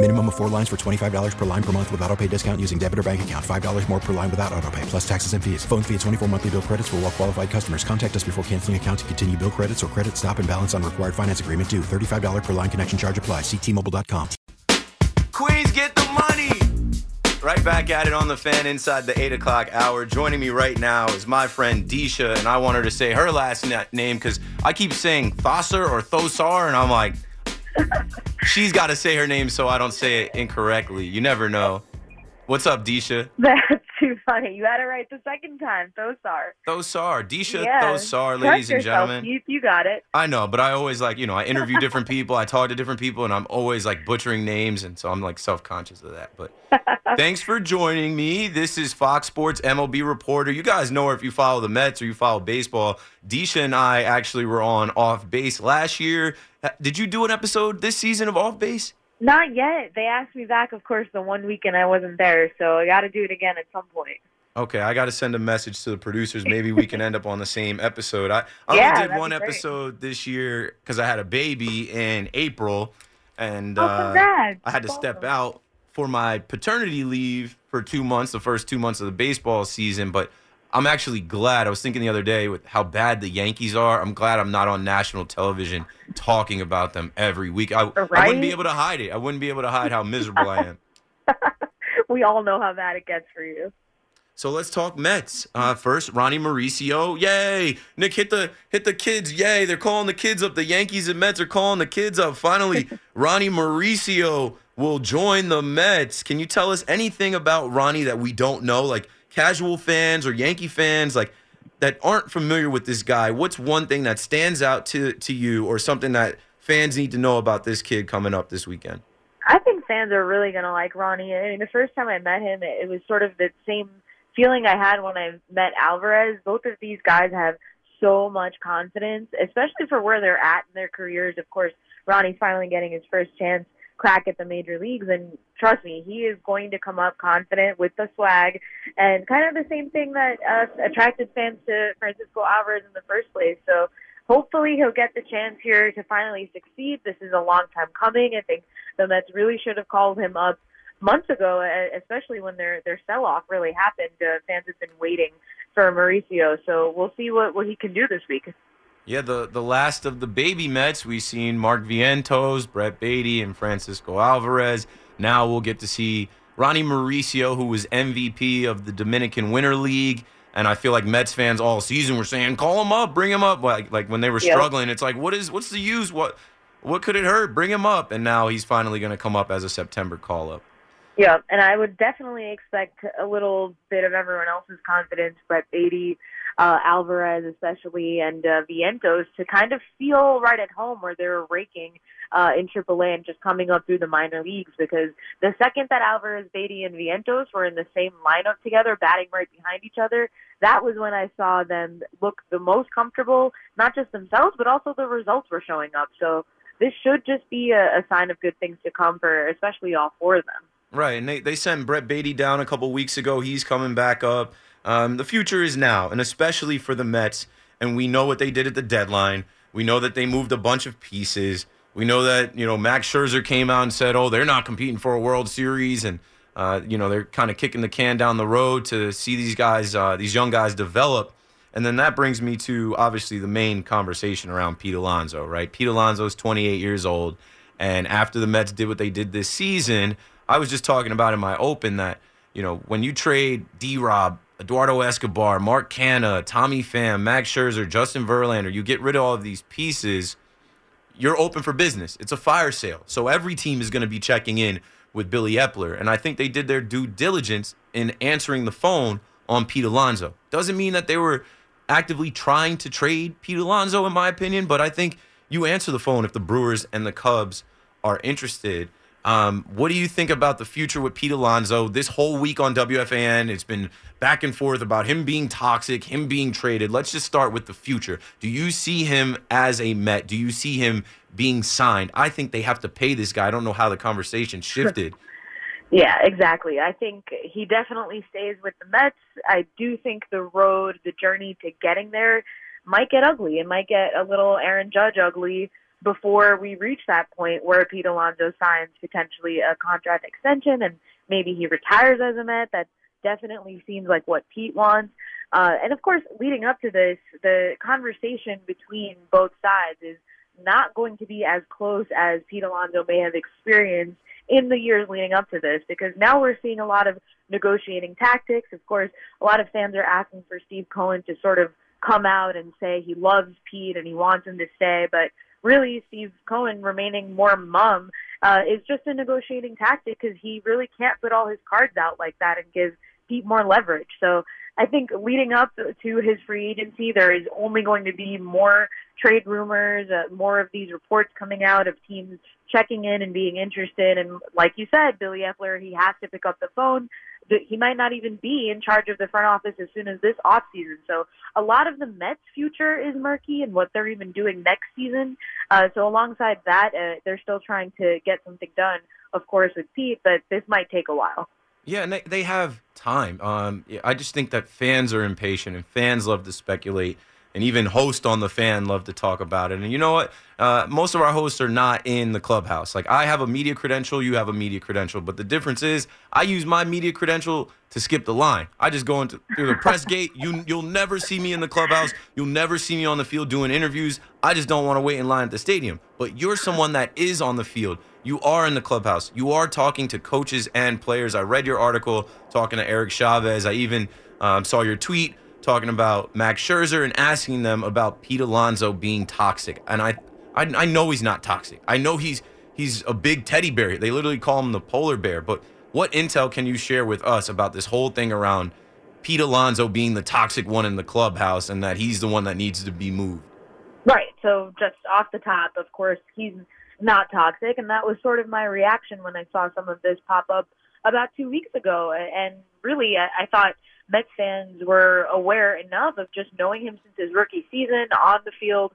Minimum of four lines for $25 per line per month with auto pay discount using debit or bank account. $5 more per line without auto pay, plus taxes and fees. Phone fee at 24 monthly bill credits for all well qualified customers. Contact us before canceling account to continue bill credits or credit stop and balance on required finance agreement due. $35 per line connection charge apply. Ctmobile.com. Queens, get the money! Right back at it on the fan inside the 8 o'clock hour. Joining me right now is my friend Deesha, and I want her to say her last name because I keep saying Thosser or Thosar, and I'm like, she's got to say her name so I don't say it incorrectly. You never know. What's up, Deesha? That's too funny. You had it right the second time. Thosar. Thosar. Deesha Yeah. Thosar, ladies and gentlemen. You, you got it. I know, but I always like, you know, I interview different people, I talk to different people, and I'm always like butchering names, and so I'm like self conscious of that. But thanks for joining me. This is Fox Sports MLB reporter. You guys know her if you follow the Mets or you follow baseball. Deesha and I actually were on Off Base last year. Did you do an episode this season of Off Base? Not yet. They asked me back, of course, the one weekend I wasn't there, so I got to do it again at some point. Okay, I got to send a message to the producers. Maybe we can end up on the same episode. I, I Yeah, only did one episode this year because I had a baby in April, and Oh, uh. I had to step out for my paternity leave for two months, the first two months of the baseball season. But I'm actually glad. I was thinking the other day with how bad the Yankees are. I'm glad I'm not on national television talking about them every week. I, I wouldn't be able to hide it. I wouldn't be able to hide how miserable I am. we all know how bad it gets for you. So let's talk Mets. Uh, first, Ronnie Mauricio. Yay! Nick hit the hit the kids. Yay! They're calling the kids up. The Yankees and Mets are calling the kids up. Finally, Ronnie Mauricio will join the Mets. Can you tell us anything about Ronnie that we don't know? Like casual fans or Yankee fans, like that aren't familiar with this guy. What's one thing that stands out to to you, or something that fans need to know about this kid coming up this weekend? I think fans are really going to like Ronnie. I mean, the first time I met him, it, was sort of the same feeling I had when I met Alvarez. Both of these guys have so much confidence, especially for where they're at in their careers. Of course, Ronnie's finally getting his first chance crack at the major leagues and trust me, he is going to come up confident with the swag and kind of the same thing that uh, attracted fans to Francisco Alvarez in the first place. So hopefully he'll get the chance here to finally succeed. This is a long time coming. I think the Mets really should have called him up months ago, especially when their their sell off really happened. Uh, fans have been waiting for Mauricio, so we'll see what what he can do this week. Yeah, the, the last of the baby Mets, we've seen Mark Vientos, Brett Baty, and Francisco Alvarez. Now we'll get to see Ronnie Mauricio, who was MVP of the Dominican Winter League. And I feel like Mets fans all season were saying, "Call him up, bring him up." Like, like when they were Yeah. struggling, it's like, "What is? What's the use? What, what could it hurt? Bring him up." And now he's finally going to come up as a September call up. Yeah, and I would definitely expect a little bit of everyone else's confidence, Brett Baty, uh, Alvarez especially, and uh, Vientos to kind of feel right at home where they're raking uh, in AAA and just coming up through the minor leagues. Because the second that Alvarez, Baty, and Vientos were in the same lineup together, batting right behind each other, that was when I saw them look the most comfortable, not just themselves, but also the results were showing up. So this should just be a, a sign of good things to come for especially all four of them. Right, and they, they sent Brett Baty down a couple weeks ago. He's coming back up. Um, the future is now, and especially for the Mets. And we know what they did at the deadline. We know that they moved a bunch of pieces. We know that you know Max Scherzer came out and said, "Oh, they're not competing for a World Series," and uh, you know they're kind of kicking the can down the road to see these guys, uh, these young guys, develop. And then that brings me to obviously the main conversation around Pete Alonso, right? Pete Alonso's 28 years old, and after the Mets did what they did this season, I was just talking about in my open that you know when you trade D Rob Eduardo Escobar, Mark Canha, Tommy Pham, Max Scherzer, Justin Verlander, you get rid of all of these pieces, you're open for business. It's a fire sale. So every team is going to be checking in with Billy Eppler. And I think they did their due diligence in answering the phone on Pete Alonso. Doesn't mean that they were actively trying to trade Pete Alonso, in my opinion, but I think you answer the phone if the Brewers and the Cubs are interested. Um, what do you think about the future with Pete Alonso? This whole week on WFAN, it's been back and forth about him being toxic, him being traded. Let's just start with the future. Do you see him as a Met? Do you see him being signed? I think they have to pay this guy. I don't know how the conversation shifted. Yeah, exactly. I think he definitely stays with the Mets. I do think the road, the journey to getting there might get ugly. It might get a little Aaron Judge ugly before we reach that point where Pete Alonso signs potentially a contract extension and maybe he retires as a Met. That definitely seems like what Pete wants. Uh, and of course, leading up to this, the conversation between both sides is not going to be as close as Pete Alonso may have experienced in the years leading up to this because now we're seeing a lot of negotiating tactics. Of course, a lot of fans are asking for Steve Cohen to sort of come out and say he loves Pete and he wants him to stay, but really Steve Cohen remaining more mum uh, is just a negotiating tactic because he really can't put all his cards out like that and give Pete more leverage. So I think leading up to his free agency, there is only going to be more trade rumors, uh, more of these reports coming out of teams checking in and being interested. And like you said, Billy Eppler, he has to pick up the phone. He might not even be in charge of the front office as soon as this off season. So a lot of the Mets' future is murky and what they're even doing next season. Uh, so alongside that, uh, they're still trying to get something done, of course, with Pete, but this might take a while. Yeah, and they, they have time. Um, I just think that fans are impatient and fans love to speculate and even host on the fan love to talk about it. And you know what? Uh, most of our hosts are not in the clubhouse. Like I have a media credential, you have a media credential, but the difference is I use my media credential to skip the line. I just go into through the press gate. You you'll never see me in the clubhouse. You'll never see me on the field doing interviews. I just don't want to wait in line at the stadium. But you're someone that is on the field. You are in the clubhouse. You are talking to coaches and players. I read your article talking to Eric Chavez. I even um, saw your tweet talking about Max Scherzer and asking them about Pete Alonso being toxic. And I, I, I know he's not toxic. I know he's he's a big teddy bear. They literally call him the polar bear. But what intel can you share with us about this whole thing around Pete Alonso being the toxic one in the clubhouse and that he's the one that needs to be moved? Right. So just off the top, of course, he's not toxic, and that was sort of my reaction when I saw some of this pop up about two weeks ago. And really, I, I thought Mets fans were aware enough of just knowing him since his rookie season on the field,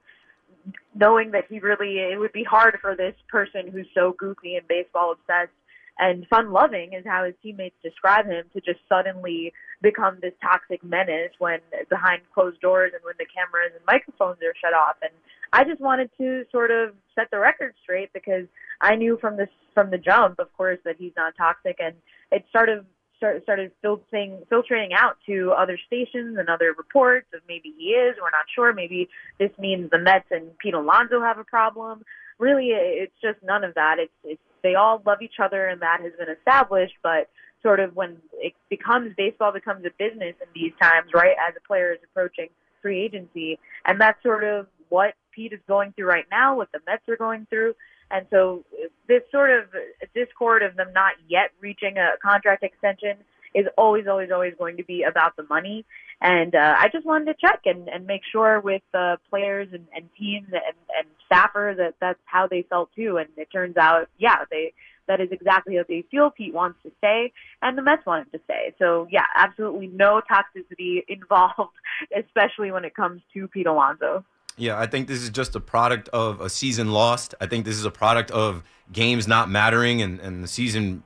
knowing that he really it would be hard for this person who's so goofy and baseball obsessed and fun loving is how his teammates describe him to just suddenly become this toxic menace when behind closed doors and when the cameras and microphones are shut off. And I just wanted to sort of set the record straight because I knew from this from the jump of course that he's not toxic. And it started start, started filtering filtering out to other stations and other reports of maybe he is, we're not sure. Maybe this means the Mets and Pete Alonso have a problem. Really, it's just none of that. It's, it's they all love each other, and that has been established. But sort of when it becomes baseball becomes a business in these times, right? As a player is approaching free agency, and that's sort of what Pete is going through right now, what the Mets are going through. And so this sort of discord of them not yet reaching a contract extension is always, always, always going to be about the money. And uh, I just wanted to check and, and make sure with uh, players and, and teams and, and staffers that that's how they felt too. And it turns out, yeah, they that is exactly how they feel. Pete wants to stay, and the Mets want him to stay. So yeah, absolutely no toxicity involved, especially when it comes to Pete Alonso. Yeah, I think this is just a product of a season lost. I think this is a product of games not mattering and, and the season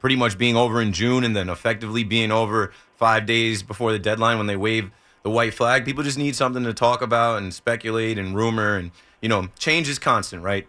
pretty much being over in June and then effectively being over five days before the deadline when they wave the white flag. People just need something to talk about and speculate and rumor. And, you know, change is constant, right?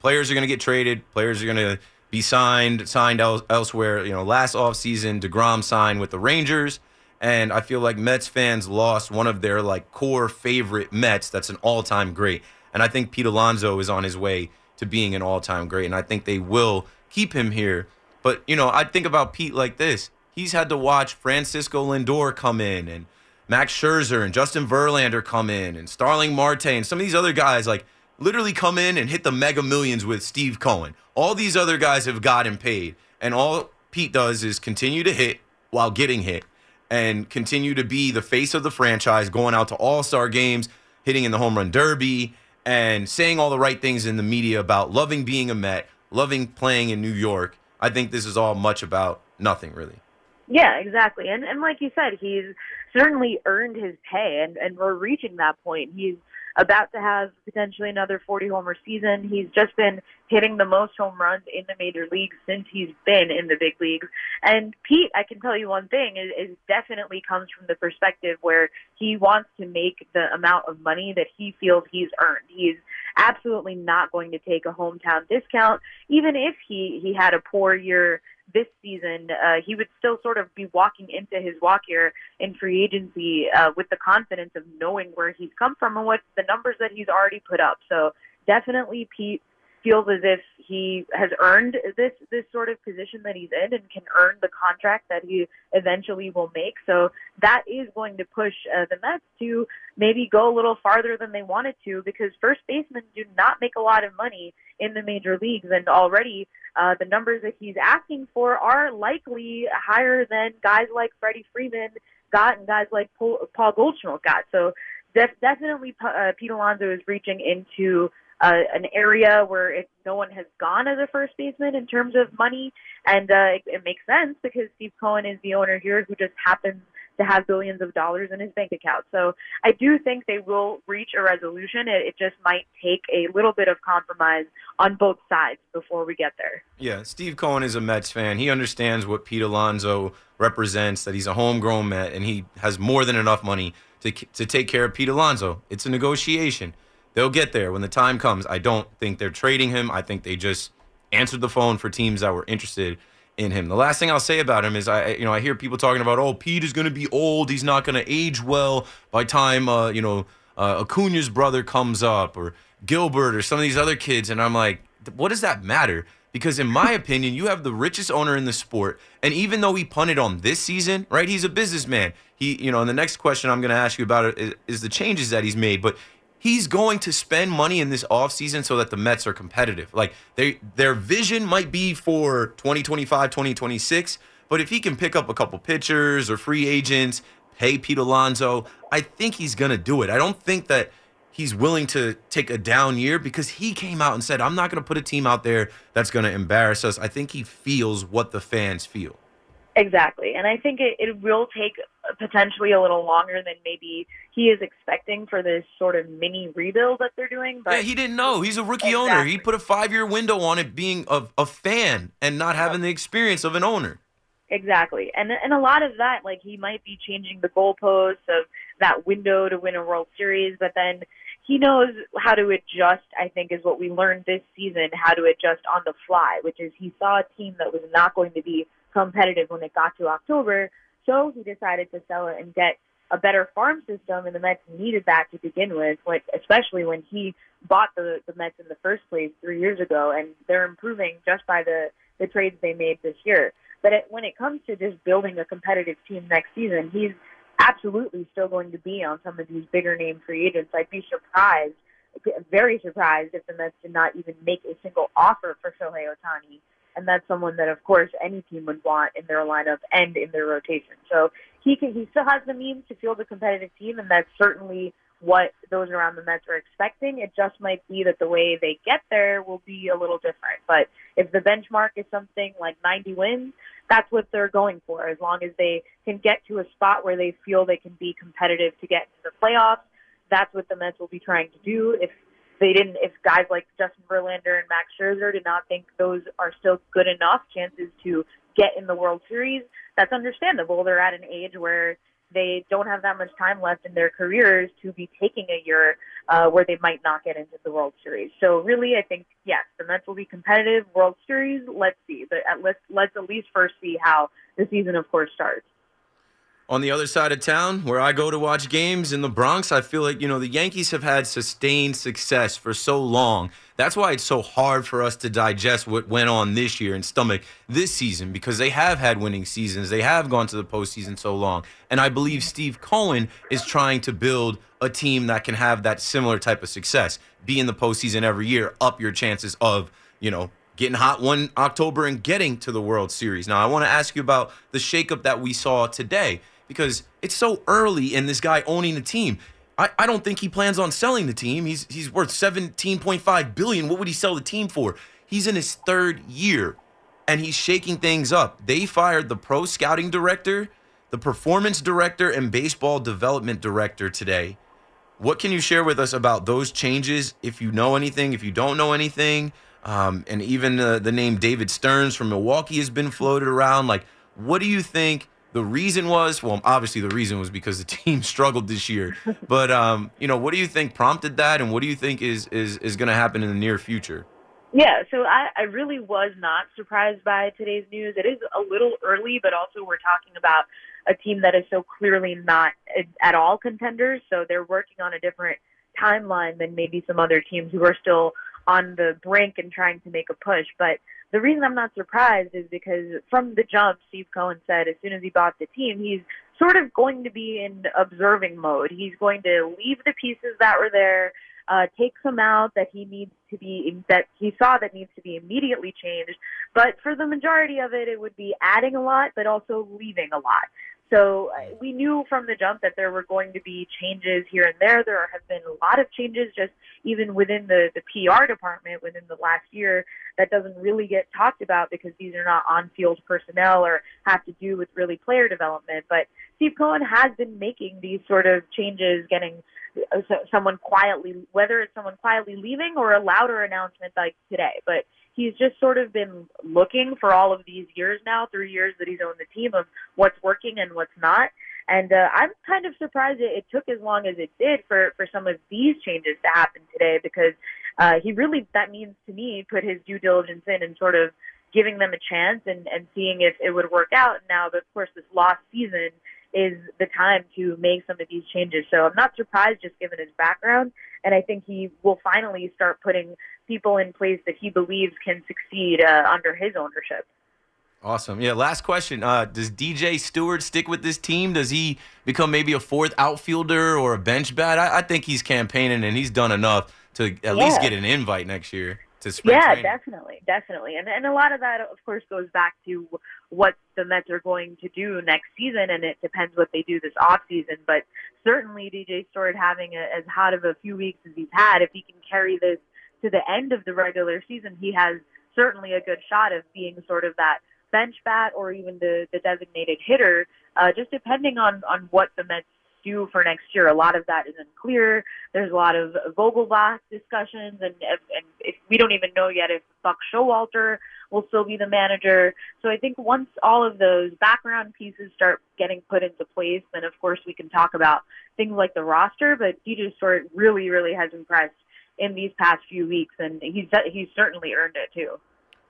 Players are going to get traded, players are going to be signed, signed el- elsewhere. You know, last offseason, DeGrom signed with the Rangers and I feel like Mets fans lost one of their like core favorite Mets. That's an all-time great, and I think Pete Alonso is on his way to being an all-time great, and I think they will keep him here. But you know, I think about Pete like this: he's had to watch Francisco Lindor come in and Max Scherzer and Justin Verlander come in and Starling Marte and some of these other guys like literally come in and hit the mega millions with Steve Cohen. All these other guys have gotten paid, and all Pete does is continue to hit while getting hit and continue to be the face of the franchise, going out to all star games, hitting in the home run derby, and saying all the right things in the media about loving being a Met, loving playing in New York. I think this is all much about nothing, really. Yeah, exactly. And and like you said, he's certainly earned his pay, and and we're reaching that point. He's about to have potentially another 40 homer season. He's just been hitting the most home runs in the major leagues since he's been in the big leagues. And Pete, I can tell you one thing, is, is definitely comes from the perspective where he wants to make the amount of money that he feels he's earned. He's absolutely not going to take a hometown discount, even if he he had a poor year this season, uh, he would still sort of be walking into his walk here in free agency uh, with the confidence of knowing where he's come from and what the numbers that he's already put up. So definitely Pete feels as if he has earned this this sort of position that he's in and can earn the contract that he eventually will make. So that is going to push uh, the Mets to maybe go a little farther than they wanted to because first basemen do not make a lot of money in the major leagues, and already uh, the numbers that he's asking for are likely higher than guys like Freddie Freeman got and guys like Paul, Goldschmidt got. So def- definitely uh, Pete Alonso is reaching into uh, an area where no one has gone as a first baseman in terms of money, and uh, it, it makes sense because Steve Cohen is the owner here who just happens to have billions of dollars in his bank account. So I do think they will reach a resolution. It, it just might take a little bit of compromise on both sides before we get there. Yeah, Steve Cohen is a Mets fan. He understands what Pete Alonso represents, that he's a homegrown Met, and he has more than enough money to, to take care of Pete Alonso. It's a negotiation. They'll get there when the time comes. I don't think they're trading him. I think they just answered the phone for teams that were interested in him. The last thing I'll say about him is I you know I hear people talking about oh Pete is going to be old. He's not going to age well by time uh, you know uh, Acuna's brother comes up or Gilbert or some of these other kids and I'm like what does that matter? Because in my opinion, you have the richest owner in the sport, and even though he punted on this season, right? He's a businessman. He, you know, and the next question I'm going to ask you about is, is the changes that he's made. But he's going to spend money in this offseason so that the Mets are competitive. Like they their vision might be for 2025, 2026, but if he can pick up a couple pitchers or free agents, pay Pete Alonso, I think he's going to do it. I don't think that he's willing to take a down year because he came out and said, "I'm not going to put a team out there that's going to embarrass us." I think he feels what the fans feel. Exactly. And I think it, it will take potentially a little longer than maybe he is expecting for this sort of mini rebuild that they're doing. But yeah, he didn't know. He's a rookie exactly. owner. He put a five year window on it being a, a fan and not having the experience of an owner. Exactly. And and a lot of that, like he might be changing the goalposts of that window to win a World Series, but then he knows how to adjust, I think is what we learned this season, how to adjust on the fly, which is he saw a team that was not going to be competitive when it got to October. So he decided to sell it and get a better farm system, and the Mets needed that to begin with, especially when he bought the, the Mets in the first place three years ago, and they're improving just by the, the trades they made this year. But it, when it comes to just building a competitive team next season, he's absolutely still going to be on some of these bigger name free agents. I'd be surprised, very surprised, if the Mets did not even make a single offer for Shohei Ohtani and that's someone that, of course, any team would want in their lineup and in their rotation. So he can, he still has the means to field a competitive team, and that's certainly what those around the Mets are expecting. It just might be that the way they get there will be a little different. But if the benchmark is something like 90 wins, that's what they're going for. As long as they can get to a spot where they feel they can be competitive to get into the playoffs, that's what the Mets will be trying to do. If they didn't, if guys like Justin Verlander and Max Scherzer did not think those are still good enough chances to get in the World Series, that's understandable. They're at an age where they don't have that much time left in their careers to be taking a year uh, where they might not get into the World Series. So really, I think yes, the Mets will be competitive. World Series, let's see. But at least let's at least first see how the season, of course, starts. On the other side of town where I go to watch games in the Bronx, I feel like, you know, the Yankees have had sustained success for so long. That's why it's so hard for us to digest what went on this year and stomach this season because they have had winning seasons. They have gone to the postseason so long. And I believe Steve Cohen is trying to build a team that can have that similar type of success. Be in the postseason every year, up your chances of, you know, getting hot one October and getting to the World Series. Now, I want to ask you about the shakeup that we saw today because it's so early in this guy owning the team. I, I don't think he plans on selling the team. He's he's worth 17.5 billion. What would he sell the team for? He's in his third year and he's shaking things up. They fired the pro scouting director, the performance director, and baseball development director today. What can you share with us about those changes? If you know anything, if you don't know anything, um, and even uh, the name David Stearns from Milwaukee has been floated around. Like, what do you think the reason was? Well, obviously the reason was because the team struggled this year. But um, you know, what do you think prompted that, and what do you think is is is going to happen in the near future? Yeah, so I, I really was not surprised by today's news. It is a little early, but also we're talking about a team that is so clearly not at all contenders. So they're working on a different timeline than maybe some other teams who are still on the brink and trying to make a push. But the reason I'm not surprised is because from the jump, Steve Cohen said as soon as he bought the team, he's sort of going to be in observing mode. He's going to leave the pieces that were there, uh, take some out that he needs to be that he saw that needs to be immediately changed. But for the majority of it, it would be adding a lot, but also leaving a lot. So uh, we knew from the jump that there were going to be changes here and there. There have been a lot of changes just even within the, the PR department within the last year that doesn't really get talked about because these are not on field personnel or have to do with really player development. But Steve Cohen has been making these sort of changes, getting uh, someone quietly, whether it's someone quietly leaving or a louder announcement like today. But he's just sort of been looking for all of these years now, three years that he's owned the team of what's working and what's not. And uh, I'm kind of surprised it, it took as long as it did for for some of these changes to happen today because uh, he really that means to me put his due diligence in and sort of giving them a chance and and seeing if it would work out. And now, of course, this lost season is the time to make some of these changes. So I'm not surprised just given his background. And I think he will finally start putting people in place that he believes can succeed uh, under his ownership. Awesome. Yeah. Last question. Uh, does DJ Stewart stick with this team? Does he become maybe a fourth outfielder or a bench bat? I, I think he's campaigning and he's done enough to at yeah. least get an invite next year to spring Yeah, training. definitely, definitely. And and a lot of that, of course, goes back to what the Mets are going to do next season, and it depends what they do this off season. But certainly, DJ Stewart having a, as hot of a few weeks as he's had, if he can carry this to the end of the regular season, he has certainly a good shot of being sort of that bench bat or even the, the designated hitter, uh, just depending on, on what the Mets do for next year. A lot of that isn't clear. There's a lot of Vogelbach discussions, and, and if we don't even know yet if Buck Showalter will still be the manager. So I think once all of those background pieces start getting put into place, then of course we can talk about things like the roster. But DJ Stewart really, really has impressed in these past few weeks, and he's he's certainly earned it too.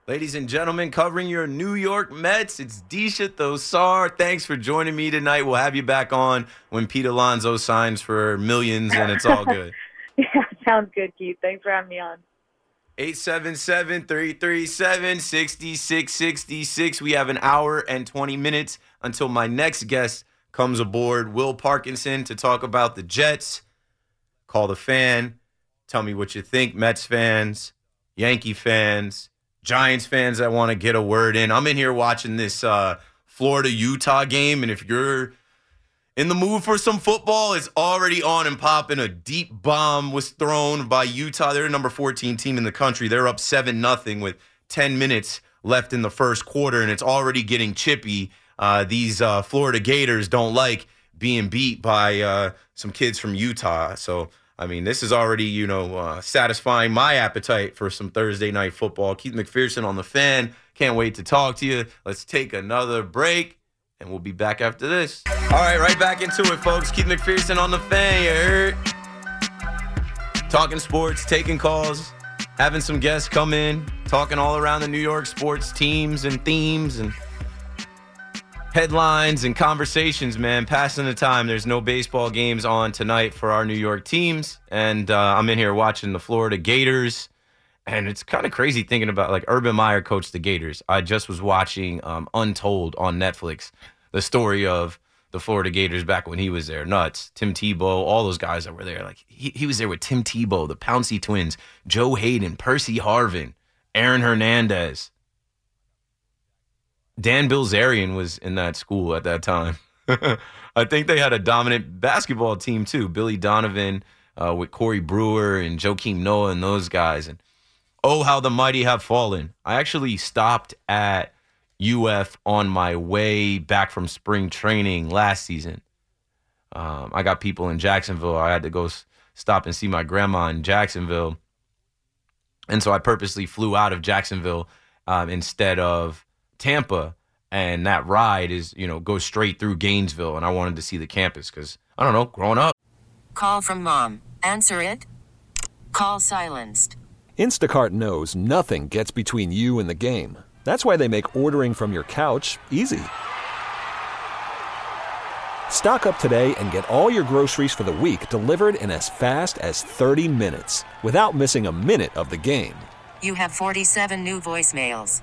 Ladies and gentlemen, covering your New York Mets, it's Deesha Thosar. Thanks for joining me tonight. We'll have you back on when Pete Alonso signs for millions, and it's all good. yeah, sounds good, Keith. Thanks for having me on. 877-337-6666. We have an hour and 20 minutes until my next guest comes aboard, Will Parkinson, to talk about the Jets. Call the fan. Tell me what you think, Mets fans, Yankee fans, Giants fans that want to get a word in. I'm in here watching this uh, Florida Utah game, and if you're in the mood for some football, it's already on and popping. A deep bomb was thrown by Utah. They're the number 14 team in the country. They're up 7 nothing with 10 minutes left in the first quarter, and it's already getting chippy. Uh, these uh, Florida Gators don't like being beat by uh, some kids from Utah. So, I mean, this is already, you know, uh, satisfying my appetite for some Thursday night football. Keith McPherson on the fan. Can't wait to talk to you. Let's take another break, and we'll be back after this. All right, right back into it, folks. Keith McPherson on the fan. You heard? Talking sports, taking calls, having some guests come in, talking all around the New York sports teams and themes and headlines and conversations, man. Passing the time. There's no baseball games on tonight for our New York teams, and uh, I'm in here watching the Florida Gators. And it's kind of crazy thinking about like Urban Meyer coached the Gators. I just was watching um, Untold on Netflix, the story of the Florida Gators back when he was there. Nuts. Tim Tebow, all those guys that were there. Like he, he was there with Tim Tebow, the Pouncey twins, Joe Haden, Percy Harvin, Aaron Hernandez. Dan Bilzerian was in that school at that time. I think they had a dominant basketball team too. Billy Donovan uh, with Corey Brewer and Joakim Noah and those guys. And oh, how the mighty have fallen. I actually stopped at UF on my way back from spring training last season. Um, I got people in Jacksonville. I had to go s- stop and see my grandma in Jacksonville. And so I purposely flew out of Jacksonville um, instead of Tampa, and that ride is you know goes straight through Gainesville, and I wanted to see the campus because I don't know, growing up. Call from mom. Answer it. Call silenced. Instacart knows nothing gets between you and the game. That's why they make ordering from your couch easy. Stock up today and get all your groceries for the week delivered in as fast as 30 minutes without missing a minute of the game. You have 47 new voicemails.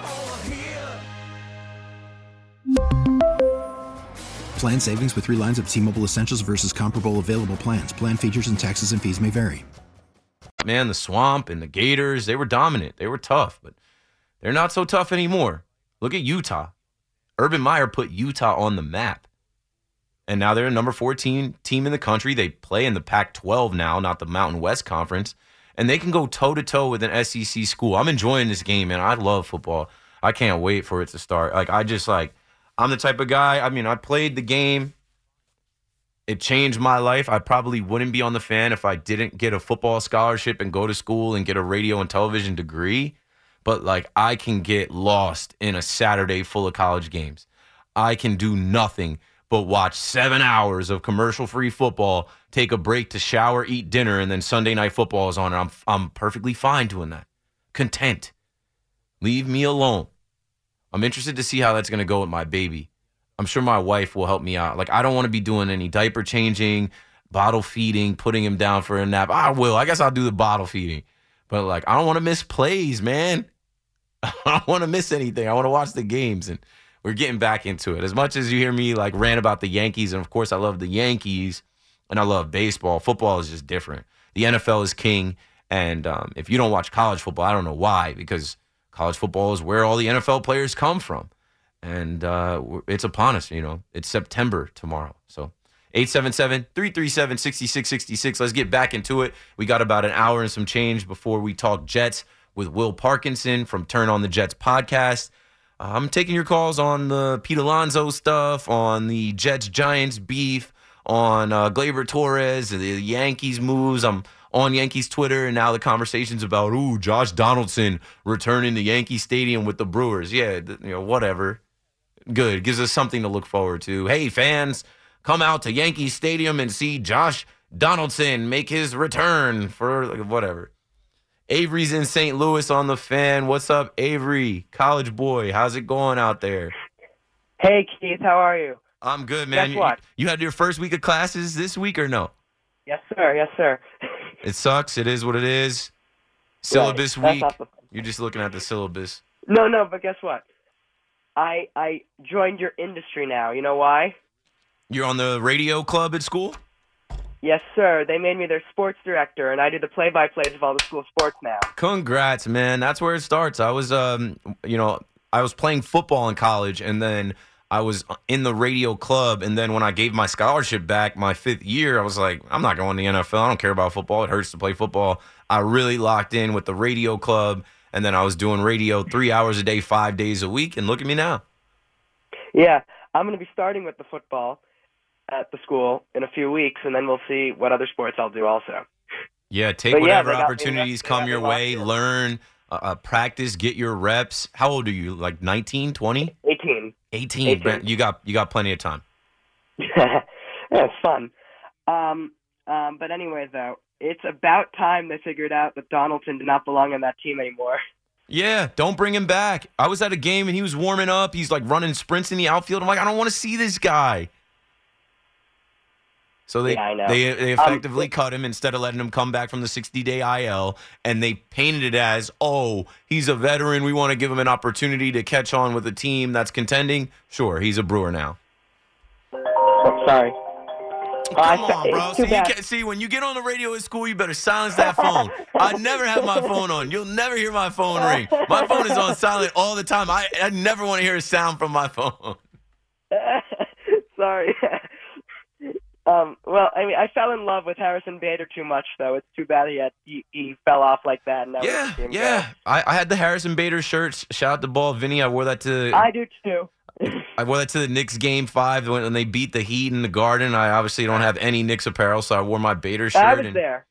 Plan savings with three lines of T Mobile Essentials versus comparable available plans. Plan features and taxes and fees may vary. Man, the swamp and the Gators, they were dominant. They were tough, but they're not so tough anymore. Look at Utah. Urban Meyer put Utah on the map. And now they're a number 14 team in the country. They play in the Pac 12 now, not the Mountain West Conference. And they can go toe to toe with an SEC school. I'm enjoying this game, man. I love football. I can't wait for it to start. Like, I just like, I'm the type of guy, I mean, I played the game. It changed my life. I probably wouldn't be on the fan if I didn't get a football scholarship and go to school and get a radio and television degree. But like, I can get lost in a Saturday full of college games. I can do nothing but watch seven hours of commercial free football, take a break to shower, eat dinner, and then Sunday night football is on. And I'm, I'm perfectly fine doing that. Content. Leave me alone. I'm interested to see how that's going to go with my baby. I'm sure my wife will help me out. Like, I don't want to be doing any diaper changing, bottle feeding, putting him down for a nap. I will. I guess I'll do the bottle feeding. But, like, I don't want to miss plays, man. I don't want to miss anything. I want to watch the games. And we're getting back into it. As much as you hear me, like, rant about the Yankees, and of course, I love the Yankees and I love baseball, football is just different. The NFL is king. And um, if you don't watch college football, I don't know why, because college football is where all the NFL players come from and uh, it's upon us. You know, it's September tomorrow. So 877-337-6666. Let's get back into it. We got about an hour and some change before we talk Jets with Will Parkinson from Turn on the Jets podcast. I'm taking your calls on the Pete Alonso stuff, on the Jets Giants beef, on uh, Gleyber Torres, the Yankees moves. I'm on Yankees Twitter, and now the conversations about ooh Josh Donaldson returning to Yankee Stadium with the Brewers. Yeah, you know whatever. Good gives us something to look forward to. Hey fans, come out to Yankee Stadium and see Josh Donaldson make his return for like, whatever. Avery's in St. Louis on the fan. What's up, Avery? College boy, how's it going out there? Hey Keith, how are you? I'm good, man. Guess what? You, you had your first week of classes this week or no? Yes, sir. Yes, sir. It sucks. It is what it is. Syllabus Right. Week. the- You're just looking at the syllabus. No, no, but guess what? I I joined your industry now. You know why? You're on the radio club at school? Yes, sir. They made me their sports director, and I do the play-by-plays of all the school sports now. Congrats, man. That's where it starts. I was um you know, I was playing football in college and then I was in the radio club and then when I gave my scholarship back my 5th year, I was like, I'm not going to the NFL. I don't care about football. It hurts to play football. I really locked in with the radio club and then I was doing radio 3 hours a day, 5 days a week and look at me now. Yeah, I'm going to be starting with the football. at the school in a few weeks, and then we'll see what other sports I'll do also. Yeah, take But whatever me opportunities come your way. Learn, uh, uh, practice, get your reps. How old are you? Like 19, 20? 18. 18. 18. Brent, You got you got plenty of time. yeah, it's fun. Um, um, but anyway, though, it's about time they figured out that Donaldson did not belong on that team anymore. Yeah, don't bring him back. I was at a game and he was warming up. He's like running sprints in the outfield. I'm like, I don't want to see this guy. So they Yeah, they they Um, effectively cut him instead of letting him come back from the 60 day IL, and they painted it as, oh, he's a veteran. We want to give him an opportunity to catch on with a team that's contending. Sure, he's a Brewer now. Oh, sorry. Come on, bro. See, you can't, see, when you get on the radio at school, you better silence that phone. I never have my phone on. You'll never hear my phone ring. My phone is on silent all the time. I, I never want to hear a sound from my phone. Sorry. um, well, I mean, I fell in love with Harrison Bader too much, though. It's too bad he had he, he fell off like that. And that Yeah, yeah. I, I had the Harrison Bader shirts. Shout out to Bald Vinny. I wore that to I do too. I wore that to the Knicks game five when, when they beat the Heat in the Garden. I obviously don't have any Knicks apparel, so I wore my Bader shirt. I was and, there.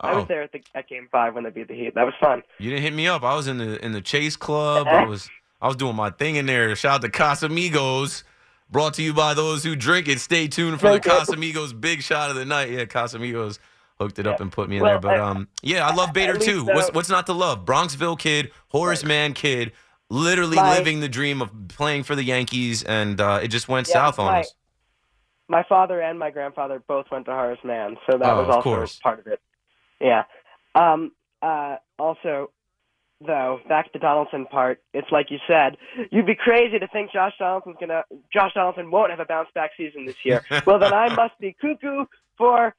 I Oh. was there at, the, at Game Five when they beat the Heat. That was fun. You didn't hit me up. I was in the in the Chase Club. I was I was doing my thing in there. Shout out to Casamigos. Brought to you by those who drink it. Stay tuned for the Casamigos big shot of the night. Yeah, Casamigos hooked it up and put me in Well, there. But um, yeah, I love Bader too. uh, what's what's not to love? Bronxville kid, Horace Mann kid, literally My- living the dream of playing for the Yankees, and uh, it just went Yeah, south on my- us. My father and my grandfather both went to Horace Mann, so that Oh, was also part of it. Yeah. Um. Uh. Also, though, back to Donaldson part. It's like you said. You'd be crazy to think Josh Donaldson's gonna. Josh Donaldson won't have a bounce back season this year. well, then I must be cuckoo for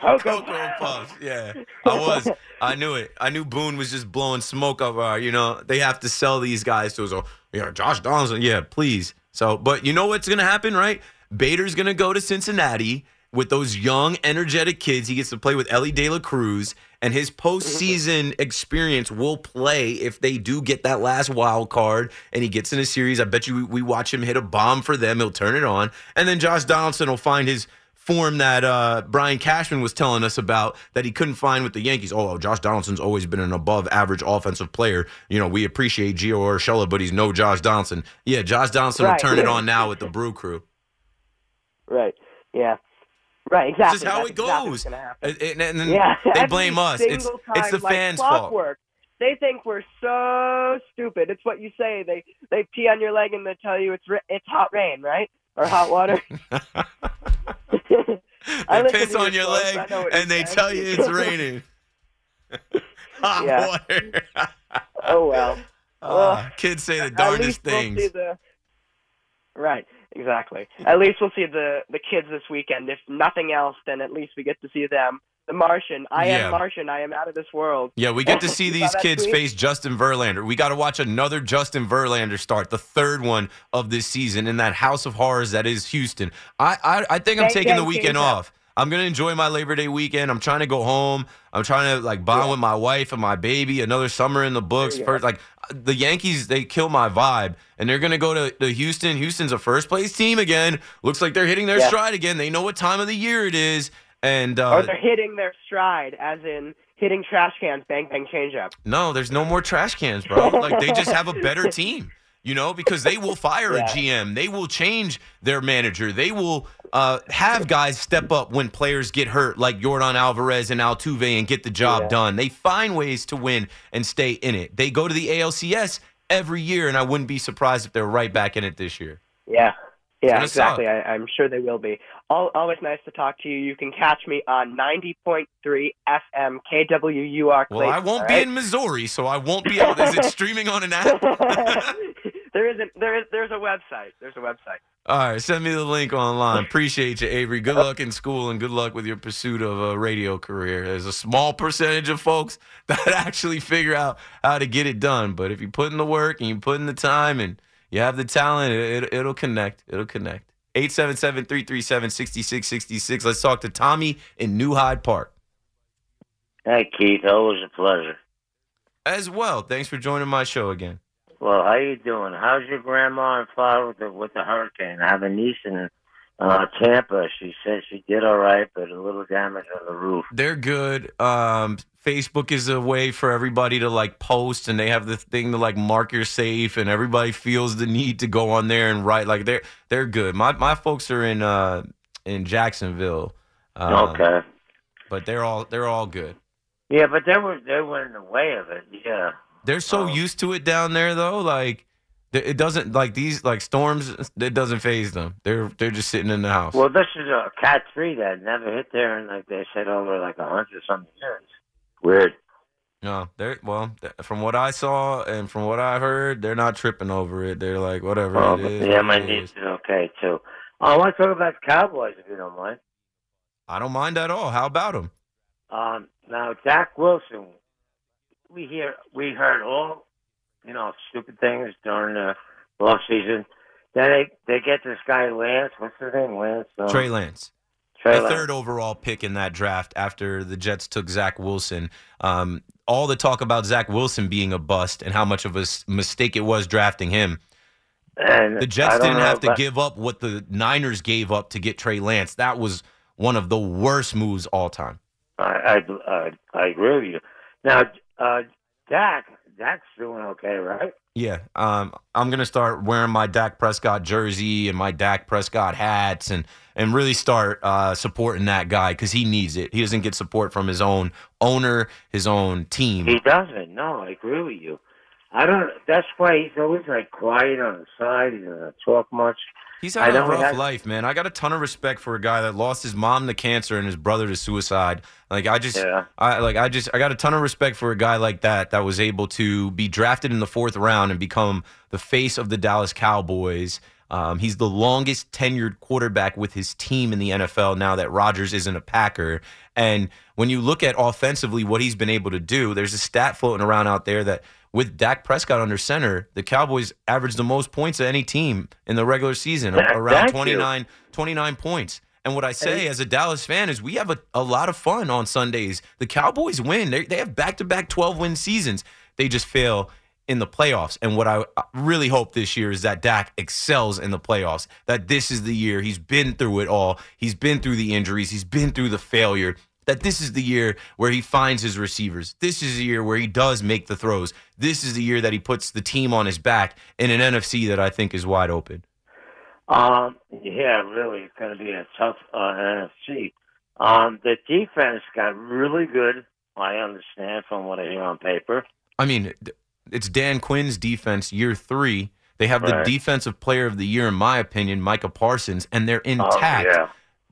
Cocoa, Cocoa Puffs. Yeah, I was. I knew it. I knew Boone was just blowing smoke up our. You know, they have to sell these guys to us. Oh, yeah, Josh Donaldson. Yeah, please. So, but you know what's gonna happen, right? Bader's gonna go to Cincinnati with those young, energetic kids. He gets to play with Elly De La Cruz, and his postseason experience will play if they do get that last wild card and he gets in a series. I bet you we watch him hit a bomb for them. He'll turn it on, and then Josh Donaldson will find his form that uh, Brian Cashman was telling us about that he couldn't find with the Yankees. Oh, Josh Donaldson's always been an above average offensive player. You know, we appreciate Gio Urshela, but he's no Josh Donaldson. Yeah, Josh Donaldson Right. will turn it on now with the Brew Crew. Right. Yeah. Right. Exactly. This is how That's it goes. what's. And, and- and then Yeah, they blame us. It's single it's the like fans' fault. They think we're so stupid. It's what you say. They they pee on your leg and they tell you it's it's hot rain, right? Or hot water. They piss on your leg and they saying. tell you it's raining. Hot Yeah. water. oh well. Ah, kids say the darndest we'll things. Right, exactly. At least we'll see the the kids this weekend. If nothing else, then at least we get to see them. The Martian. I Yeah. am Martian. I am out of this world. Yeah, we get to see these kids tweet? face Justin Verlander. We got to watch another Justin Verlander start, the third one of this season in that house of horrors that is Houston. I I, I think I'm Thank taking the weekend off. I'm gonna enjoy my Labor Day weekend. I'm trying to go home. I'm trying to like bond with my wife and my baby. Another summer in the books. First, like the Yankees, they kill my vibe, and they're gonna go to, to Houston. Houston's a first place team again. Looks like they're hitting their Yeah. stride again. They know what time of the year it is, and uh, or they're hitting their stride, as in hitting trash cans, bang bang change up. No, there's no more trash cans, bro. Like they just have a better team, you know, because they will fire Yeah. a GM, they will change their manager, they will uh, have guys step up when players get hurt, like Jordan Alvarez and Altuve, and get the job Yeah. done. They find ways to win and stay in it. They go to the ALCS every year, and I wouldn't be surprised if they're right back in it this year. Yeah. Yeah, exactly. I, I'm sure they will be. Al always nice to talk to you. You can catch me on 90.3 FM KWUR. Well, I won't be in Missouri, so I won't be able. Is it streaming on an app? there isn't. There is. There's a website. There's a website. All right, send me the link online. Appreciate you, Avery. Good luck in school and good luck with your pursuit of a radio career. There's a small percentage of folks that actually figure out how to get it done. But if you put in the work and you put in the time and you have the talent, it, it, it'll connect. It'll connect. 877 337 6666. Let's talk to Tommy in New Hyde Park Hey, Keith. Always a pleasure. as well. Thanks for joining my show again. Well, how you doing? How's your grandma and father with the, with the hurricane? I have a niece in Uh, Tampa, she said she did all right, but a little damage on the roof. They're good. Um, Facebook is a way for everybody to like post, and they have the thing to like mark your safe, and everybody feels the need to go on there and write. Like they're they're good. My my folks are in uh in Jacksonville. Um, okay. But they're all they're all good. Yeah, but they were they were in the way of it. Yeah. They're so used to it down there, though. Like it doesn't like these like storms. It doesn't faze them. They're they're just sitting in the house. Well, this is a Cat three that never hit there, and like they said over like a hundred something years. Weird. No, they're well. From what I saw and from what I heard, they're not tripping over it. They're like whatever Oh, it is. yeah, my niece is okay too. Oh, I want to talk about the Cowboys if you don't mind. I don't mind at all. How about them? Um, now Dak Wilson, we hear we heard all you know stupid things during the off season. Then they they get this guy Lance. What's his name? Lance. Um, Trey Lance. Trey the Lance. third overall pick in that draft after the Jets took Zach Wilson. Um, all the talk about Zach Wilson being a bust and how much of a mistake it was drafting him. And The Jets didn't know have to give up what the Niners gave up to get Trey Lance. That was one of the worst moves all time. I I, I, I agree with you. Now, uh, Dak, Dak's doing okay, right? Yeah, um, I'm gonna start wearing my Dak Prescott jersey and my Dak Prescott hats, and and really start uh, supporting that guy because he needs it. He doesn't get support from his own owner, his own team. He doesn't. No, I agree with you. I don't. That's why he's always like quiet on the side. He doesn't talk much. He's had a rough has- life, man. I got a ton of respect for a guy that lost his mom to cancer and his brother to suicide. Like I just, Yeah. I like I just, I got a ton of respect for a guy like that that was able to be drafted in the fourth round and become the face of the Dallas Cowboys. Um, he's the longest tenured quarterback with his team in the NFL now that Rodgers isn't a Packer. And when you look at offensively what he's been able to do, there's a stat floating around out there that with Dak Prescott under center, the Cowboys averaged the most points of any team in the regular season, Thank around you. 29, 29 points. And what I say as a Dallas fan is we have a, a lot of fun on Sundays. The Cowboys win. They, they have back to back 12 win seasons. They just fail in the playoffs. And what I really hope this year is that Dak excels in the playoffs, that this is the year. He's been through it all. He's been through the injuries, he's been through the failure. That this is the year where he finds his receivers. This is the year where he does make the throws. This is the year that he puts the team on his back in an NFC that I think is wide open. Um, yeah, really, it's going to be a tough uh, NFC. Um, the defense got really good. I understand from what I hear on paper. I mean, it's Dan Quinn's defense year three. They have Right. the defensive player of the year, in my opinion, Micah Parsons, and they're Oh, intact. yeah.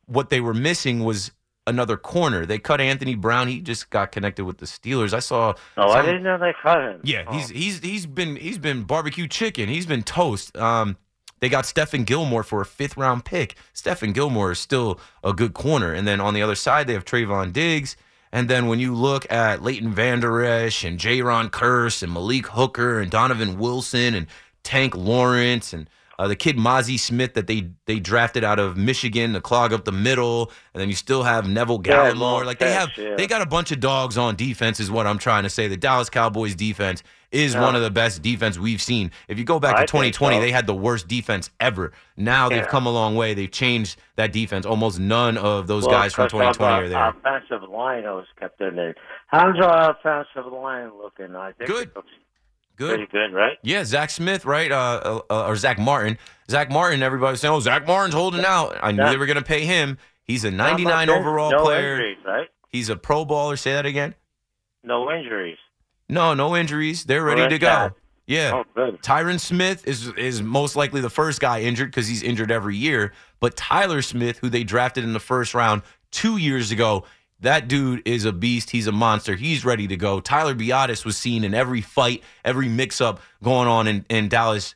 What they were missing was another corner. They cut Anthony Brown. He just got connected with the Steelers. I saw. Oh, I didn't know they cut him. Yeah, Oh. he's he's he's been he's been barbecue chicken. He's been toast. Um, they got Stephon Gilmore for a fifth round pick. Stephon Gilmore is still a good corner. And then on the other side, they have Trevon Diggs. And then when you look at Leighton Vander Esch and Jayron Kearse and Malik Hooker and Donovan Wilson and Tank Lawrence and uh, the kid Mazi Smith that they they drafted out of Michigan to clog up the middle, and then you still have Neville Gallimore. like they have, yeah. they got a bunch of dogs on defense, is what I'm trying to say. The Dallas Cowboys defense is Yeah. one of the best defense we've seen. If you go back I to 2020, so. they had the worst defense ever. Now they've come a long way. They've changed that defense. Almost none of those Well, guys from because our- 2020 are there. Our offensive line always kept in there. How's our offensive line looking? I think Good. it looks Good. pretty good, right? Yeah, Zach Smith, right? Uh, uh, or Zach Martin. Zach Martin, everybody was saying, oh, Zach Martin's holding out. I knew Yeah. they were going to pay him. He's a 99 this? overall no player. injuries, right? He's a pro baller. Say that again. No injuries. No, no injuries. They're ready that's to go. bad. Yeah. Oh, good. Tyron Smith is is most likely the first guy injured because he's injured every year. But Tyler Smith, who they drafted in the first round two years ago, that dude is a beast. He's a monster. He's ready to go. Tyler Biadasz was seen in every fight, every mix up going on in, in Dallas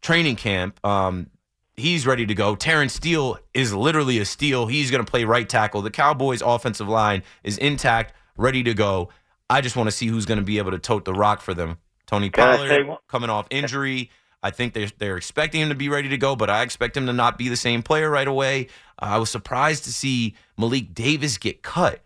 training camp. Um, he's ready to go. Terence Steele is literally a steal. He's going to play right tackle. The Cowboys' offensive line is intact, ready to go. I just want to see who's going to be able to tote the rock for them. Tony Pollard coming off injury. I think they're they're expecting him to be ready to go, but I expect him to not be the same player right away. Uh, I was surprised to see Malik Davis get cut.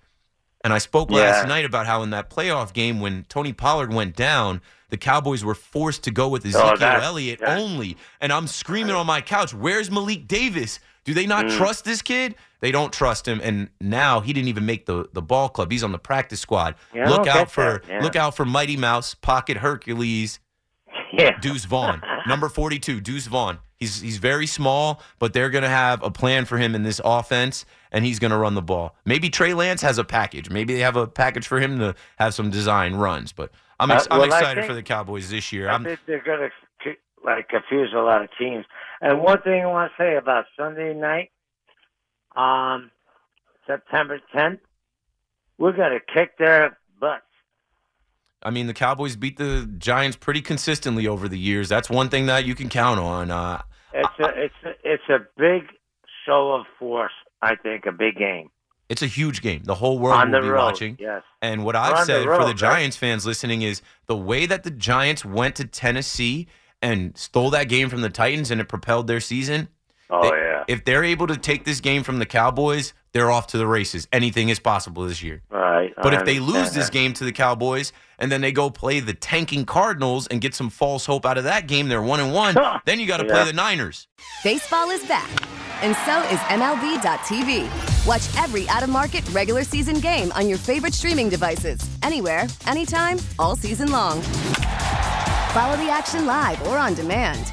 And I spoke last night about how in that playoff game when Tony Pollard went down, the Cowboys were forced to go with Oh, Ezekiel that- Elliott that- only. And I'm screaming on my couch, "Where's Malik Davis? Do they not Mm. trust this kid? They don't trust him, and now he didn't even make the, the ball club. He's on the practice squad. Yeah, look out for yeah. look out for Mighty Mouse, Pocket Hercules, Yeah. Deuce Vaughn, number forty two, Deuce Vaughn. He's he's very small, but they're gonna have a plan for him in this offense, and he's gonna run the ball. Maybe Trey Lance has a package. Maybe they have a package for him to have some design runs. But I'm ex- Uh, I'm excited for the Cowboys this year. I I'm think they're going to like confuse a lot of teams. And one thing I want to say about Sunday night, um, September 10th, we're going to kick their butts. I mean, the Cowboys beat the Giants pretty consistently over the years. That's one thing that you can count on. Uh, It's a it's a, it's a big show of force. I think a big game it's a huge game. The whole world on will be road. watching. Yes. And what I've on the said for road, the right? Giants fans listening is the way that the Giants went to Tennessee and stole that game from the Titans and it propelled their season. Oh they- yeah. If they're able to take this game from the Cowboys, they're off to the races. Anything is possible this year. Right. But I if they lose this game to the Cowboys and then they go play the tanking Cardinals and get some false hope out of that game, they're one and one. then you got to play the Niners. Baseball is back, and so is MLB.tv. Watch every out of market regular season game on your favorite streaming devices, anywhere, anytime, all season long. Follow the action live or on demand.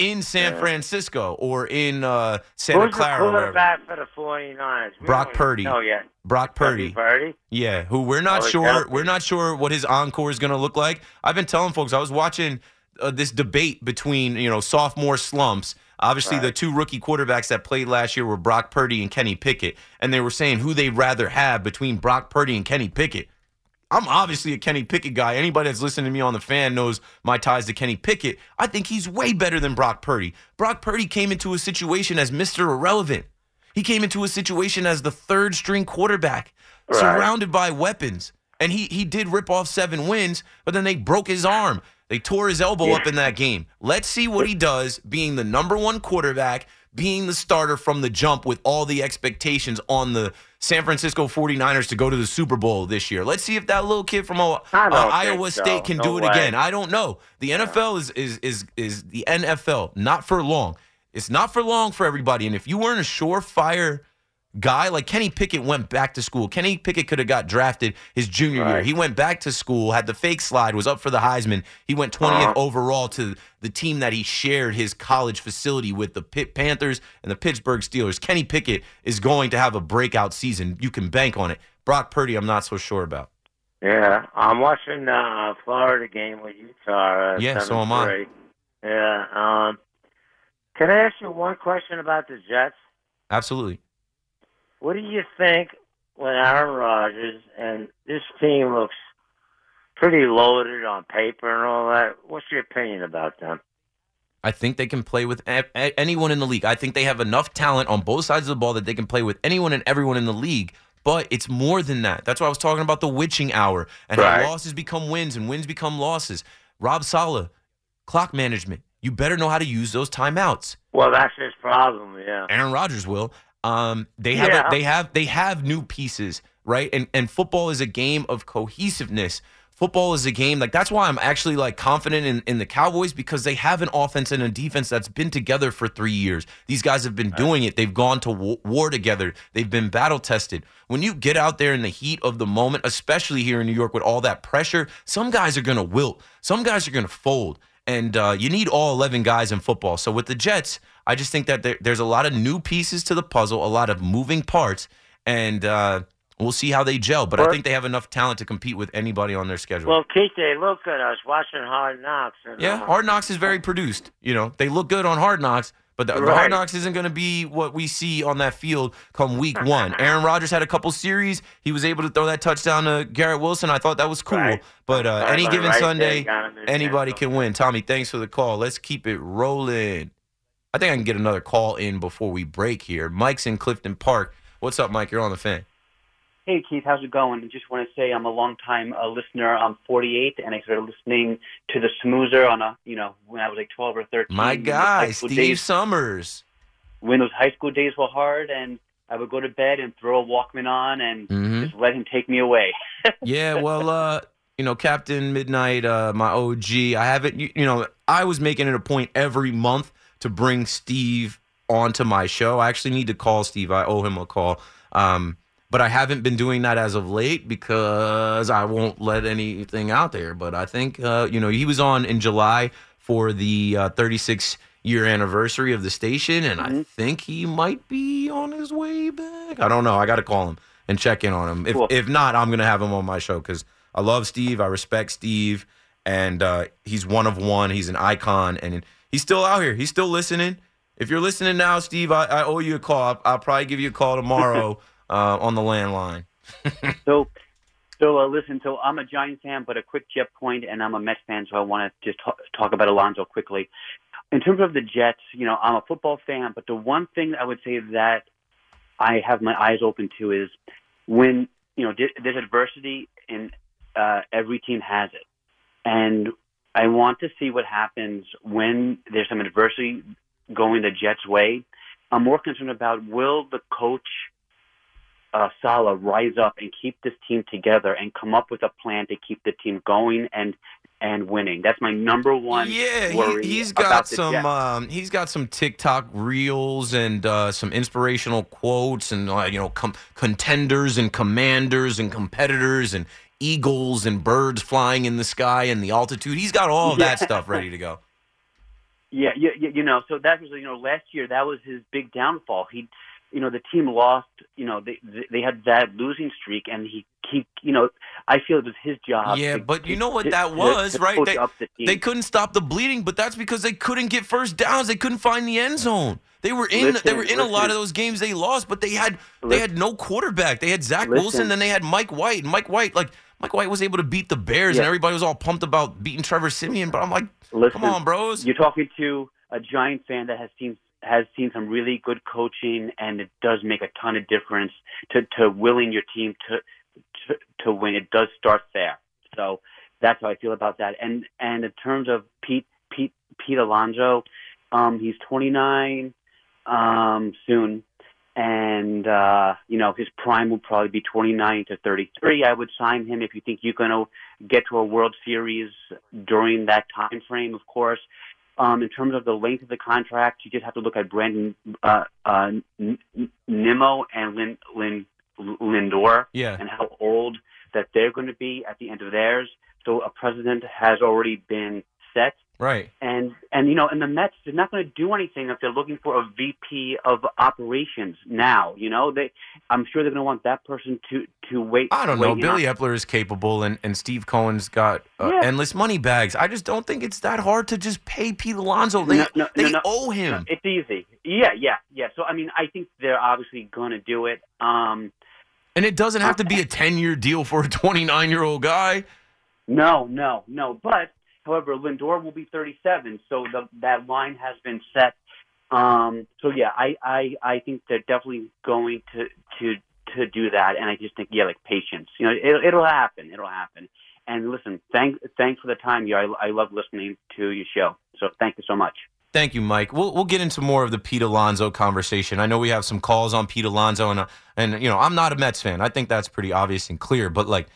In San Francisco or in uh, Santa Who's Clara, the or wherever. quarterback for the 49ers? We Brock Purdy. know yet. Brock Purdy. Purdy. Yeah, who we're not Oh, sure. healthy. We're not sure what his encore is going to look like. I've been telling folks. I was watching uh, this debate between you know sophomore slumps. Obviously, the two rookie quarterbacks that played last year were Brock Purdy and Kenny Pickett, and they were saying who they'd rather have between Brock Purdy and Kenny Pickett. I'm obviously a Kenny Pickett guy. Anybody that's listening to me on the fan knows my ties to Kenny Pickett. I think he's way better than Brock Purdy. Brock Purdy came into a situation as Mr. Irrelevant. He came into a situation as the third string quarterback, Right. surrounded by weapons. And he he did rip off seven wins, but then they broke his arm. They tore his elbow up in that game. Let's see what he does being the number one quarterback, being the starter from the jump with all the expectations on the San Francisco 49ers to go to the Super Bowl this year. Let's see if that little kid from uh, Iowa so. State can No do it way. again. I don't know. The NFL is is is is the NFL, not for long. It's not for long for everybody. And if you weren't a surefire guy like Kenny Pickett went back to school. Kenny Pickett could have got drafted his junior year. He went back to school, had the fake slide, was up for the Heisman. He went 20th Uh-huh. overall to the team that he shared his college facility with, the Pitt Panthers and the Pittsburgh Steelers. Kenny Pickett is going to have a breakout season. You can bank on it. Brock Purdy, I'm not so sure about. Yeah, I'm watching uh Florida game with Utah. Uh, Yeah, so am I. Yeah. Um, can I ask you one question about the Jets? Absolutely. What do you think when Aaron Rodgers and this team looks pretty loaded on paper and all that? What's your opinion about them? I think they can play with a- a- anyone in the league. I think they have enough talent on both sides of the ball that they can play with anyone and everyone in the league. But it's more than that. That's why I was talking about the witching hour and Right. how losses become wins and wins become losses. Rob Saleh, clock management. You better know how to use those timeouts. Well, that's his problem. Yeah. Aaron Rodgers will. Um, they have Yeah. a, they have they have new pieces, right? And and football is a game of cohesiveness. Football is a game like that's why I'm actually like confident in, in the Cowboys because they have an offense and a defense that's been together for three years. These guys have been doing it. They've gone to war together. They've been battle tested. When you get out there in the heat of the moment, especially here in New York with all that pressure, some guys are gonna wilt. Some guys are gonna fold and uh, you need all 11 guys in football. So with the Jets, I just think that there, there's a lot of new pieces to the puzzle, a lot of moving parts, and uh, we'll see how they gel. But I think they have enough talent to compete with anybody on their schedule. Well, Keith, they look at us watching Hard Knocks. And, yeah, uh, Hard Knocks is very produced. You know, they look good on Hard Knocks. But the, the Hard Knocks isn't going to be what we see on that field come week one. Aaron Rodgers had a couple series. He was able to throw that touchdown to Garrett Wilson. I thought that was cool. Right. But uh, any given right Sunday, got him in the anybody can win. Tommy, thanks for the call. Let's keep it rolling. I think I can get another call in before we break here. Mike's in Clifton Park. What's up, Mike? You're on the fan. Hey Keith, how's it going? I just want to say I'm a long time uh, listener. I'm 48, and I started listening to the Schmoozer on a, you know, when I was like 12 or 13. My guy, Steve days- Somers. when those high school days were hard, and I would go to bed and throw a Walkman on and Mhm. just let him take me away. yeah, well, uh, you know, Captain Midnight, uh, my OG, I haven't, you, you know, I was making it a point every month to bring Steve onto my show. I actually need to call Steve. I owe him a call. Um, but I haven't been doing that as of late because I won't let anything out there. But I think, uh, you know, he was on in July for the uh, 36 year anniversary of the station, and I think he might be on his way back. I don't know. I got to call him and check in on him. If Cool. if not, I'm gonna have him on my show because I love Steve. I respect Steve, and uh, he's one of one. He's an icon, and he's still out here. He's still listening. If you're listening now, Steve, I, I owe you a call. I'll, I'll probably give you a call tomorrow uh, on the landline. so, so uh, listen. So I'm a Giants fan, but a quick Jet point, and I'm a Mets fan, so I want to just talk, talk about Alonso quickly. In terms of the Jets, you know, I'm a football fan, but the one thing I would say that I have my eyes open to is when you know there's adversity, and uh, every team has it, and I want to see what happens when there's some adversity going the Jets' way. I'm more concerned about will the coach uh, Saleh rise up and keep this team together and come up with a plan to keep the team going and and winning. That's my number one Yeah, worry he, he's about got some. Um, he's got some TikTok reels and uh, some inspirational quotes and uh, you know com- contenders and commanders and competitors and eagles and birds flying in the sky and the altitude. He's got all of that stuff ready to go. Yeah, you know, so that was you know last year that was his big downfall. He, you know, the team lost. You know, they they had that losing streak, and he he, you know, I feel it was his job. Yeah, to- but you know what to- that was, to right? They, the they couldn't stop the bleeding, but that's because they couldn't get first downs. They couldn't find the end zone. They were in. they were in a lot of those games they lost, but they had they had no quarterback. They had Zach Listen. Wilson, then they had Mike White. And Mike White, like Mike White, was able to beat the Bears, Yeah. and everybody was all pumped about beating Trevor Siemian. But I'm like, Listen, come on, bros. You're talking to a Giant fan that has seen has seen some really good coaching, and it does make a ton of difference to to willing your team to to, to win. It does start there. So that's how I feel about that. And and in terms of Pete Pete Pete Alonso, um, he's 29 um, soon. And uh, you know his prime will probably be 29 to 33. I would sign him if you think you're going to get to a World Series during that time frame. Of course, um, in terms of the length of the contract, you just have to look at Brandon uh, uh, Nimmo and Lin, Lin, Lindor Yeah. and how old that they're going to be at the end of theirs. So a president has already been set. Right. And and you know, and the Mets they're not going to do anything if they're looking for a VP of operations now. You know, they I'm sure they're going to want that person to to wait. I don't know. Billy on- Eppler is capable, and, and Steve Cohen's got uh, Yeah. endless money bags. I just don't think it's that hard to just pay Pete Alonso. They No, no, they no, owe him. It's easy. Yeah, yeah, yeah. So I mean, I think they're obviously going to do it. Um, And it doesn't have to be a 10 year deal for a 29 year old guy. no, no, no. But however, Lindor will be 37, so the, that line has been set. Um, so yeah, I, I, I think they're definitely going to to to do that, and I just think yeah, like patience. You know, it, it'll happen. It'll happen. And listen, thank thanks for the time. Yeah, I, I love listening to your show. So thank you so much. Thank you, Mike. We'll we'll get into more of the Pete Alonso conversation. I know we have some calls on Pete Alonso, and uh, and you know I'm not a Mets fan. I think that's pretty obvious and clear. But like,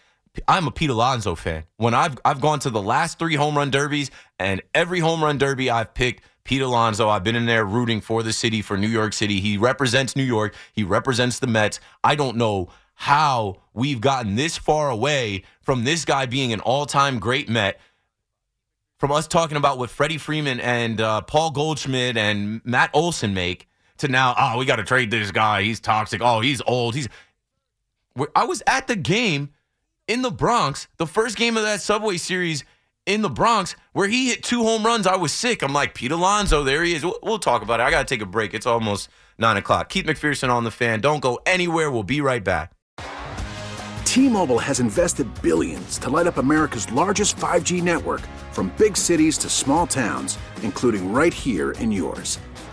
I'm a Pete Alonso fan. When I've I've gone to the last three home run derbies, and every home run derby I've picked Pete Alonso. I've been in there rooting for the city, for New York City. He represents New York. He represents the Mets. I don't know how we've gotten this far away from this guy being an all-time great Met from us talking about what Freddie Freeman and uh, Paul Goldschmidt and Matt Olson make to now, oh, we got to trade this guy. He's toxic. Oh, he's old. He's. I was at the game in the Bronx, the first game of that Subway Series in the Bronx, where he hit two home runs. I was sick. I'm like, Pete Alonso, there he is. We'll, we'll talk about it. I got to take a break. It's almost nine o'clock. Keith McPherson on the fan. Don't go anywhere. We'll be right back. T-Mobile has invested billions to light up America's largest 5G network from big cities to small towns, including right here in yours.